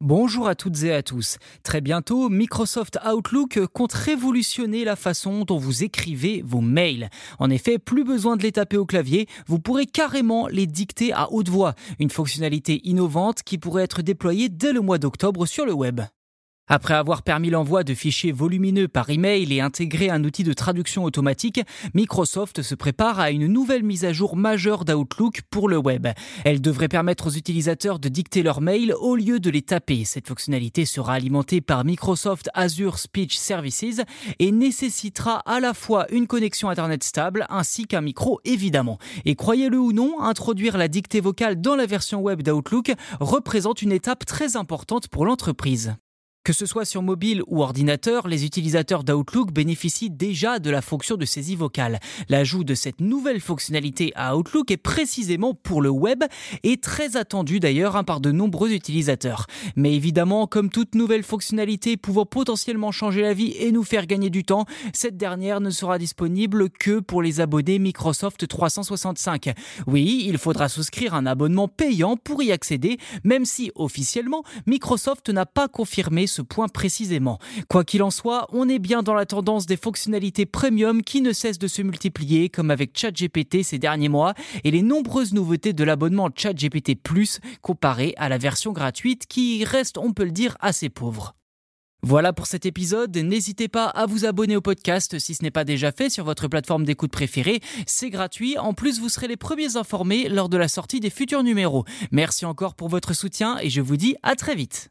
Bonjour à toutes et à tous. Très bientôt, Microsoft Outlook compte révolutionner la façon dont vous écrivez vos mails. En effet, plus besoin de les taper au clavier, vous pourrez carrément les dicter à haute voix. Une fonctionnalité innovante qui pourrait être déployée dès le mois d'octobre sur le web. Après avoir permis l'envoi de fichiers volumineux par email et intégré un outil de traduction automatique, Microsoft se prépare à une nouvelle mise à jour majeure d'Outlook pour le web. Elle devrait permettre aux utilisateurs de dicter leurs mails au lieu de les taper. Cette fonctionnalité sera alimentée par Microsoft Azure Speech Services et nécessitera à la fois une connexion Internet stable ainsi qu'un micro évidemment. Et croyez-le ou non, introduire la dictée vocale dans la version web d'Outlook représente une étape très importante pour l'entreprise. Que ce soit sur mobile ou ordinateur, les utilisateurs d'Outlook bénéficient déjà de la fonction de saisie vocale. L'ajout de cette nouvelle fonctionnalité à Outlook est précisément pour le web et très attendu d'ailleurs hein, par de nombreux utilisateurs. Mais évidemment, comme toute nouvelle fonctionnalité pouvant potentiellement changer la vie et nous faire gagner du temps, cette dernière ne sera disponible que pour les abonnés Microsoft 365. Oui, il faudra souscrire un abonnement payant pour y accéder, même si officiellement Microsoft n'a pas confirmé point précisément. Quoi qu'il en soit, on est bien dans la tendance des fonctionnalités premium qui ne cessent de se multiplier, comme avec ChatGPT ces derniers mois, et les nombreuses nouveautés de l'abonnement ChatGPT Plus comparé à la version gratuite qui reste, on peut le dire, assez pauvre. Voilà pour cet épisode. N'hésitez pas à vous abonner au podcast si ce n'est pas déjà fait sur votre plateforme d'écoute préférée. C'est gratuit. En plus, vous serez les premiers informés lors de la sortie des futurs numéros. Merci encore pour votre soutien et je vous dis à très vite.